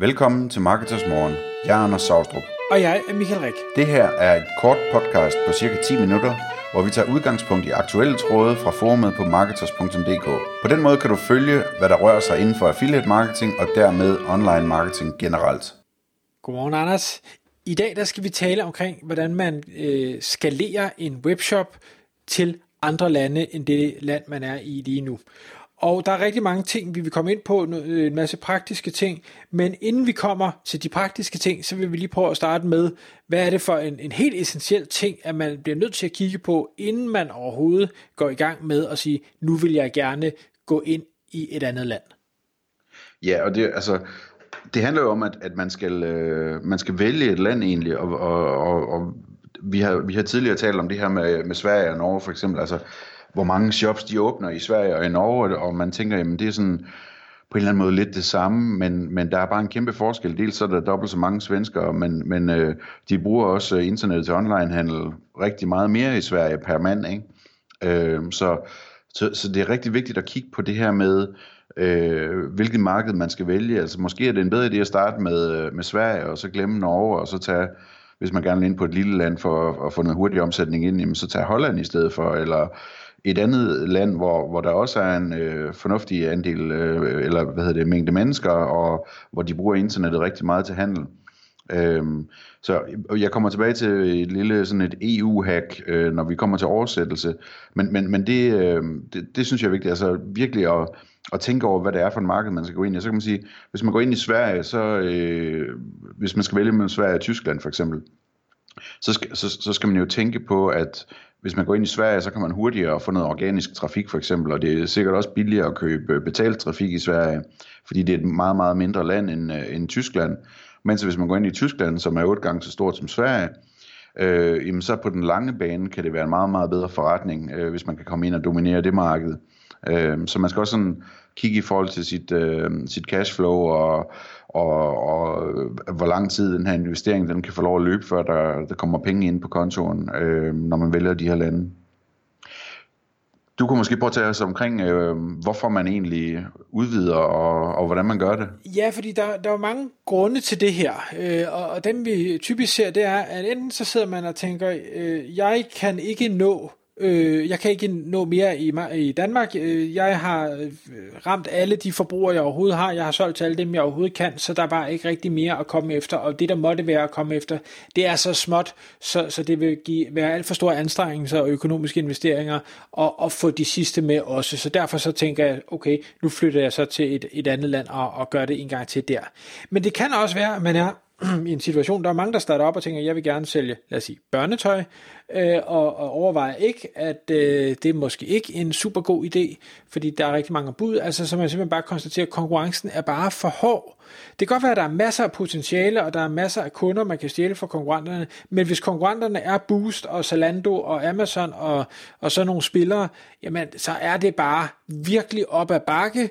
Velkommen til Marketers Morgen. Jeg er Anders Saustrup. Og jeg er Michael Rik. Det her er et kort podcast på cirka 10 minutter, hvor vi tager udgangspunkt i aktuelle tråde fra forumet på marketers.dk. På den måde kan du følge, hvad der rører sig inden for affiliate marketing og dermed online marketing generelt. Godmorgen, Anders. I dag der skal vi tale omkring, hvordan man øh, skalerer en webshop til andre lande end det land, man er i lige nu. Og der er rigtig mange ting, vi vil komme ind på, øh, en masse praktiske ting, men inden vi kommer til de praktiske ting, så vil vi lige prøve at starte med, hvad er det for en, en helt essentiel ting, at man bliver nødt til at kigge på, inden man overhovedet går i gang med at sige, nu vil jeg gerne gå ind i et andet land. Ja, og det, altså, det handler jo om, at, at man, skal, øh, man skal vælge et land egentlig, og, og, og, og vi, har, vi har tidligere talt om det her med, med Sverige og Norge for eksempel, altså hvor mange shops de åbner i Sverige og i Norge, og man tænker, jamen det er sådan på en eller anden måde lidt det samme, men, men der er bare en kæmpe forskel. Dels så er der dobbelt så mange svenskere, men, men øh, de bruger også øh, internet til onlinehandel rigtig meget mere i Sverige per mand, ikke? Øh, så, så, så det er rigtig vigtigt at kigge på det her med, øh, hvilket marked man skal vælge. Altså måske er det en bedre idé at starte med, øh, med Sverige, og så glemme Norge, og så tage, hvis man gerne vil ind på et lille land for at, at få noget hurtig omsætning ind, jamen så tage Holland i stedet for, eller et andet land, hvor, hvor der også er en øh, fornuftig andel, øh, eller hvad hedder det, mængde mennesker, og hvor de bruger internettet rigtig meget til handel. Øhm, så jeg kommer tilbage til et lille sådan et EU-hack, øh, når vi kommer til oversættelse, men, men, men det, øh, det, det synes jeg er vigtigt, altså virkelig at, at tænke over, hvad det er for en marked, man skal gå ind i. Så kan man sige, hvis man går ind i Sverige, så øh, hvis man skal vælge mellem Sverige og Tyskland for eksempel, så skal, så, så skal man jo tænke på, at hvis man går ind i Sverige, så kan man hurtigere få noget organisk trafik for eksempel, og det er sikkert også billigere at købe øh, betalt trafik i Sverige, fordi det er et meget, meget mindre land end, øh, end Tyskland. Mens hvis man går ind i Tyskland, som er otte gange så stort som Sverige, øh, jamen så på den lange bane kan det være en meget, meget bedre forretning, øh, hvis man kan komme ind og dominere det marked. Øh, så man skal også sådan kigge i forhold til sit, øh, sit cashflow og, og, og øh, hvor lang tid den her investering den kan få lov at løbe, før der, der kommer penge ind på kontoen, øh, når man vælger de her lande. Du kunne måske prøve at tage os omkring, øh, hvorfor man egentlig udvider, og, og hvordan man gør det. Ja, fordi der, der er mange grunde til det her, øh, og, og dem vi typisk ser, det er, at enten så sidder man og tænker, øh, jeg kan ikke nå Øh, jeg kan ikke nå mere i, i Danmark. Øh, jeg har øh, ramt alle de forbrugere, jeg overhovedet har. Jeg har solgt til alle dem, jeg overhovedet kan, så der er bare ikke rigtig mere at komme efter. Og det, der måtte være at komme efter, det er så småt, så, så det vil give, være alt for store anstrengelser og økonomiske investeringer og, og få de sidste med også. Så derfor så tænker jeg, okay, nu flytter jeg så til et, et andet land og, og gør det en gang til der. Men det kan også være, at man er i en situation, der er mange, der starter op og tænker, jeg vil gerne sælge, lad os sige, børnetøj, øh, og, og overvejer ikke, at øh, det er måske ikke en super god idé, fordi der er rigtig mange bud, altså så man simpelthen bare konstaterer, at konkurrencen er bare for hård. Det kan godt være, at der er masser af potentiale, og der er masser af kunder, man kan stjæle fra konkurrenterne, men hvis konkurrenterne er Boost og Zalando og Amazon og, og sådan nogle spillere, jamen så er det bare virkelig op ad bakke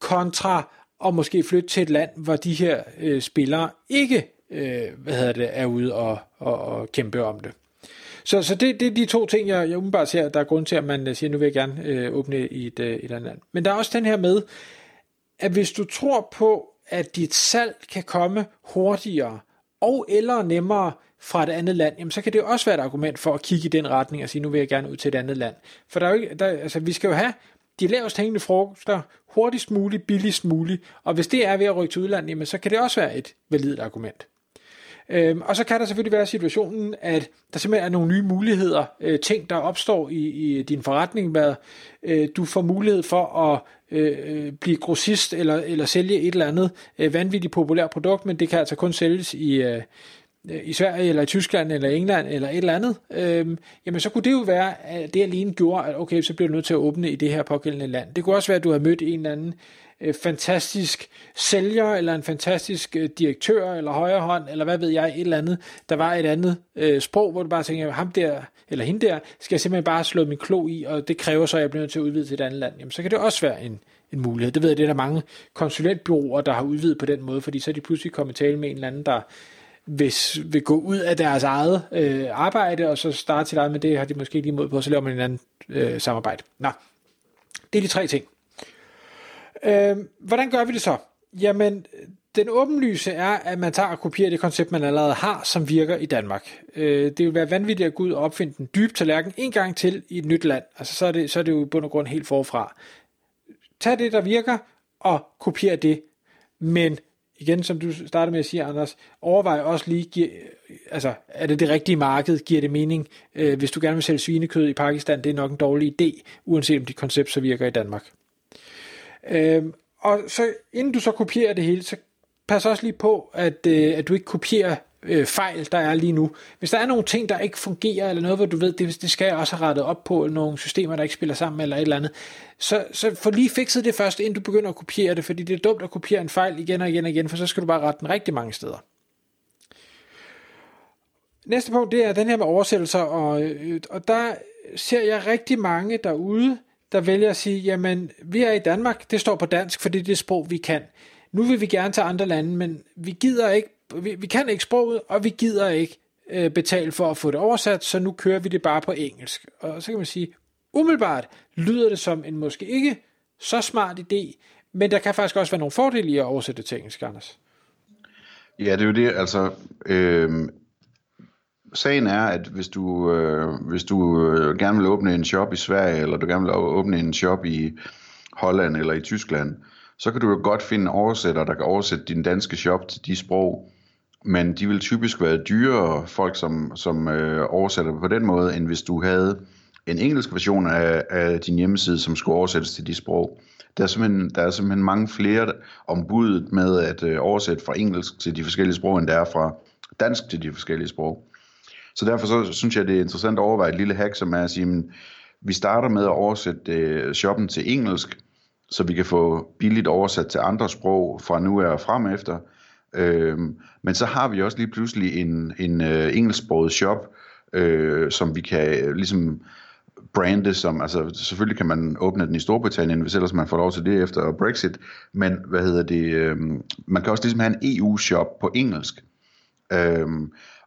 kontra og måske flytte til et land, hvor de her øh, spillere ikke øh, hvad hedder det, er ude og, og, og kæmpe om det. Så, så det, det er de to ting, jeg, jeg umiddelbart ser, der er grund til, at man øh, siger, nu vil jeg gerne øh, åbne i et, øh, et andet land. Men der er også den her med, at hvis du tror på, at dit salg kan komme hurtigere og eller nemmere fra et andet land, jamen så kan det også være et argument for at kigge i den retning og sige, nu vil jeg gerne ud til et andet land. For der er jo ikke, der, altså, vi skal jo have de lavest hængende frugter hurtigst muligt, billigst muligt, og hvis det er ved at rykke til udlandet, jamen, så kan det også være et validt argument. Øhm, og så kan der selvfølgelig være situationen, at der simpelthen er nogle nye muligheder, øh, ting der opstår i, i din forretning, hvad øh, du får mulighed for at øh, øh blive grossist eller, eller sælge et eller andet øh, vanvittigt populært produkt, men det kan altså kun sælges i, øh, Øh, i Sverige, eller i Tyskland, eller England, eller et eller andet, øhm, jamen så kunne det jo være, at det alene gjorde, at okay, så bliver du nødt til at åbne i det her pågældende land. Det kunne også være, at du har mødt en eller anden øh, fantastisk sælger, eller en fantastisk øh, direktør, eller højre hånd, eller hvad ved jeg, et eller andet, der var et andet øh, sprog, hvor du bare tænker, ham der, eller hende der, skal jeg simpelthen bare slå min klo i, og det kræver så, at jeg bliver nødt til at udvide til et andet land. Jamen så kan det også være en, en mulighed. Det ved jeg, det er der mange konsulentbyråer, der har udvidet på den måde, fordi så er de pludselig kommet tale med en eller anden, der hvis, vil gå ud af deres eget øh, arbejde, og så starte sit eget med det, har de måske lige mod på, så laver man en anden øh, samarbejde. Nå, det er de tre ting. Øh, hvordan gør vi det så? Jamen, den åbenlyse er, at man tager og kopierer det koncept, man allerede har, som virker i Danmark. Øh, det vil være vanvittigt at gå ud og opfinde den dybe tallerken en gang til i et nyt land. Altså, så er det, så er det jo i bund og grund helt forfra. Tag det, der virker, og kopier det. Men igen, som du startede med at sige, Anders, overvej også lige, giver, altså, er det det rigtige marked, giver det mening? Øh, hvis du gerne vil sælge svinekød i Pakistan, det er nok en dårlig idé, uanset om dit koncept så virker i Danmark. Øh, og så inden du så kopierer det hele, så pas også lige på, at, øh, at du ikke kopierer øh, fejl, der er lige nu. Hvis der er nogle ting, der ikke fungerer, eller noget, hvor du ved, det, det skal jeg også have rettet op på, eller nogle systemer, der ikke spiller sammen, eller et eller andet, så, så få lige fikset det først, inden du begynder at kopiere det, fordi det er dumt at kopiere en fejl igen og igen og igen, for så skal du bare rette den rigtig mange steder. Næste punkt, det er den her med oversættelser, og, øh, og der ser jeg rigtig mange derude, der vælger at sige, jamen, vi er i Danmark, det står på dansk, fordi det er det sprog, vi kan. Nu vil vi gerne til andre lande, men vi gider ikke, vi, vi kan ikke sproget, og vi gider ikke øh, betale for at få det oversat, så nu kører vi det bare på engelsk. Og så kan man sige, umiddelbart lyder det som en måske ikke så smart idé, men der kan faktisk også være nogle fordele i at oversætte til engelsk, Anders. Ja, det er jo det, altså, øh, sagen er, at hvis du, øh, hvis du øh, gerne vil åbne en shop i Sverige, eller du gerne vil åbne en shop i Holland eller i Tyskland, så kan du jo godt finde oversætter, der kan oversætte din danske shop til de sprog, men de vil typisk være dyrere, folk som, som øh, oversætter på den måde, end hvis du havde en engelsk version af, af din hjemmeside, som skulle oversættes til de sprog. Der er simpelthen, der er simpelthen mange flere ombudet med at øh, oversætte fra engelsk til de forskellige sprog, end der er fra dansk til de forskellige sprog. Så derfor så synes jeg, det er interessant at overveje et lille hack, som er at sige, men, vi starter med at oversætte øh, shoppen til engelsk, så vi kan få billigt oversat til andre sprog fra nu af og frem efter. Øhm, men så har vi også lige pludselig en, en øh, engelsksproget shop, øh, som vi kan øh, ligesom brande som, altså selvfølgelig kan man åbne den i Storbritannien, hvis ellers man får lov til det efter Brexit, men hvad hedder det, øh, man kan også ligesom have en EU-shop på engelsk. Øh,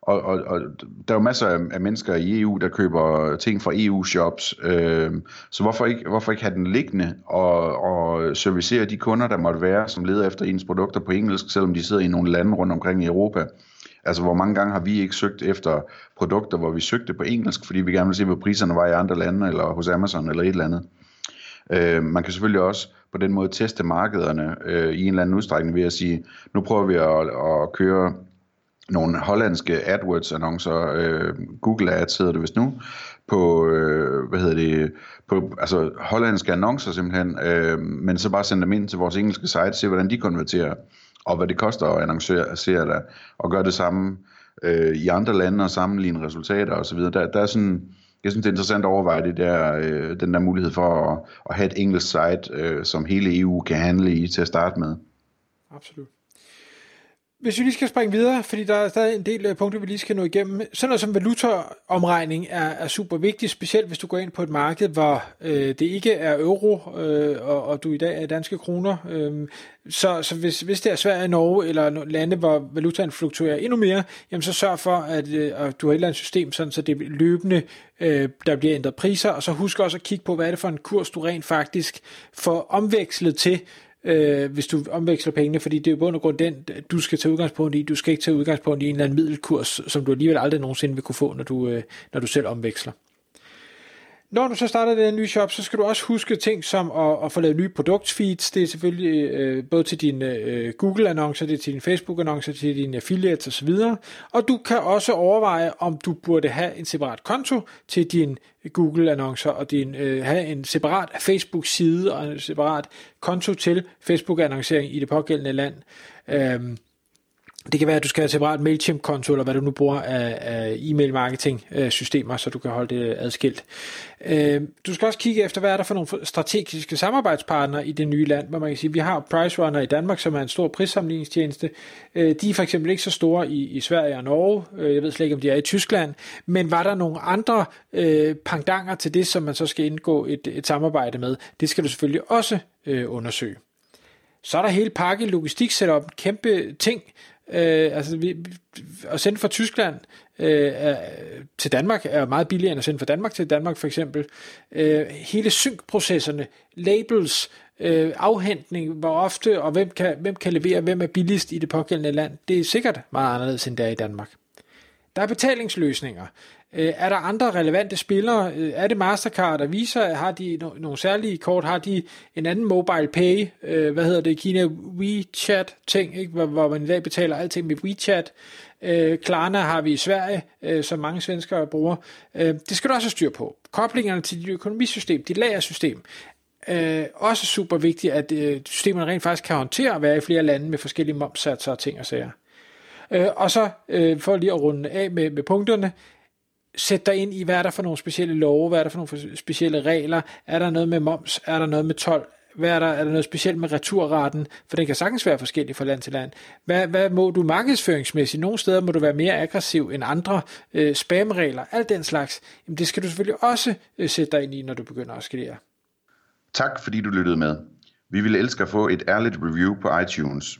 og, og, og der er jo masser af, af mennesker i EU, der køber ting fra EU-shops, øh, så hvorfor ikke, hvorfor ikke have den liggende og, og servicere de kunder, der måtte være, som leder efter ens produkter på engelsk, selvom de sidder i nogle lande rundt omkring i Europa. Altså, hvor mange gange har vi ikke søgt efter produkter, hvor vi søgte på engelsk, fordi vi gerne vil se, hvad priserne var i andre lande, eller hos Amazon, eller et eller andet. Øh, man kan selvfølgelig også på den måde teste markederne øh, i en eller anden udstrækning ved at sige, nu prøver vi at, at køre nogle hollandske AdWords-annoncer, øh, Google Ads hedder det vist nu, på, øh, hvad hedder det, på, altså hollandske annoncer simpelthen, øh, men så bare sende dem ind til vores engelske site, se hvordan de konverterer, og hvad det koster at annoncere der, og gøre det samme øh, i andre lande og sammenligne resultater osv. Der, der er sådan, jeg synes det er interessant at overveje det der, øh, den der mulighed for at, at have et engelsk site, øh, som hele EU kan handle i til at starte med. Absolut. Hvis vi lige skal springe videre, fordi der er stadig en del øh, punkter, vi lige skal nå igennem. Sådan noget som valutaomregning er, er super vigtigt, specielt hvis du går ind på et marked, hvor øh, det ikke er euro, øh, og, og du i dag er danske kroner. Øh, så så hvis, hvis det er Sverige, Norge eller lande, hvor valutaen fluktuerer endnu mere, jamen så sørg for, at øh, du har et eller andet system, sådan, så det løbende, øh, der bliver ændret priser, og så husk også at kigge på, hvad er det for en kurs, du rent faktisk får omvekslet til, øh, hvis du omveksler pengene, fordi det er jo bund og grund den, du skal tage udgangspunkt i. Du skal ikke tage udgangspunkt i en eller anden middelkurs, som du alligevel aldrig nogensinde vil kunne få, når du, øh, når du selv omveksler. Når du så starter den nye shop, så skal du også huske ting som at, at få lavet nye produktfeeds. Det er selvfølgelig øh, både til dine øh, Google-annoncer, det er til dine Facebook-annoncer, til dine affiliates osv. Og du kan også overveje, om du burde have en separat konto til dine Google-annoncer, og din, øh, have en separat Facebook-side og en separat konto til Facebook-annoncering i det pågældende land. Øh, det kan være, at du skal have separat MailChimp-konto, eller hvad du nu bruger af, af e-mail-marketing-systemer, så du kan holde det adskilt. Øh, du skal også kigge efter, hvad er der for nogle strategiske samarbejdspartnere i det nye land, hvor man kan sige, at vi har PriceRunner i Danmark, som er en stor prissamlingstjeneste. Øh, de er for eksempel ikke så store i, i Sverige og Norge. Øh, jeg ved slet ikke, om de er i Tyskland. Men var der nogle andre øh, pangdanger til det, som man så skal indgå et, et samarbejde med? Det skal du selvfølgelig også øh, undersøge. Så er der hele pakke logistik setup, kæmpe ting, øh, altså vi, at sende fra Tyskland øh, til Danmark er meget billigere end at sende fra Danmark til Danmark for eksempel. Øh, hele synkprocesserne, labels, øh, afhentning, hvor ofte og hvem kan, hvem kan levere, hvem er billigst i det pågældende land, det er sikkert meget anderledes end der i Danmark. Der er betalingsløsninger. Øh, er der andre relevante spillere? Øh, er det Mastercard og Visa? Har de no- nogle særlige kort? Har de en anden mobile pay? Øh, hvad hedder det? Kina WeChat ting, ikke? Hvor, hvor man i dag betaler alting med WeChat. Øh, Klarna har vi i Sverige, øh, som mange svenskere bruger. Øh, det skal du også have styr på. Koblingerne til dit økonomisystem, dit lagersystem, øh, også super vigtigt, at øh, systemerne rent faktisk kan håndtere at være i flere lande med forskellige momsatser og ting og sager. Øh, og så, øh, for lige at runde af med, med punkterne, sæt dig ind i, hvad er der for nogle specielle love, hvad er der for nogle specielle regler, er der noget med moms, er der noget med tolv, hvad er der, er der noget specielt med returraten, for den kan sagtens være forskellig fra land til land. Hvad, hvad må du markedsføringsmæssigt? Nogle steder må du være mere aggressiv end andre. Øh, spamregler, alt den slags. Jamen, det skal du selvfølgelig også øh, sætte dig ind i, når du begynder at skalere. Tak fordi du lyttede med. Vi vil elske at få et ærligt review på iTunes.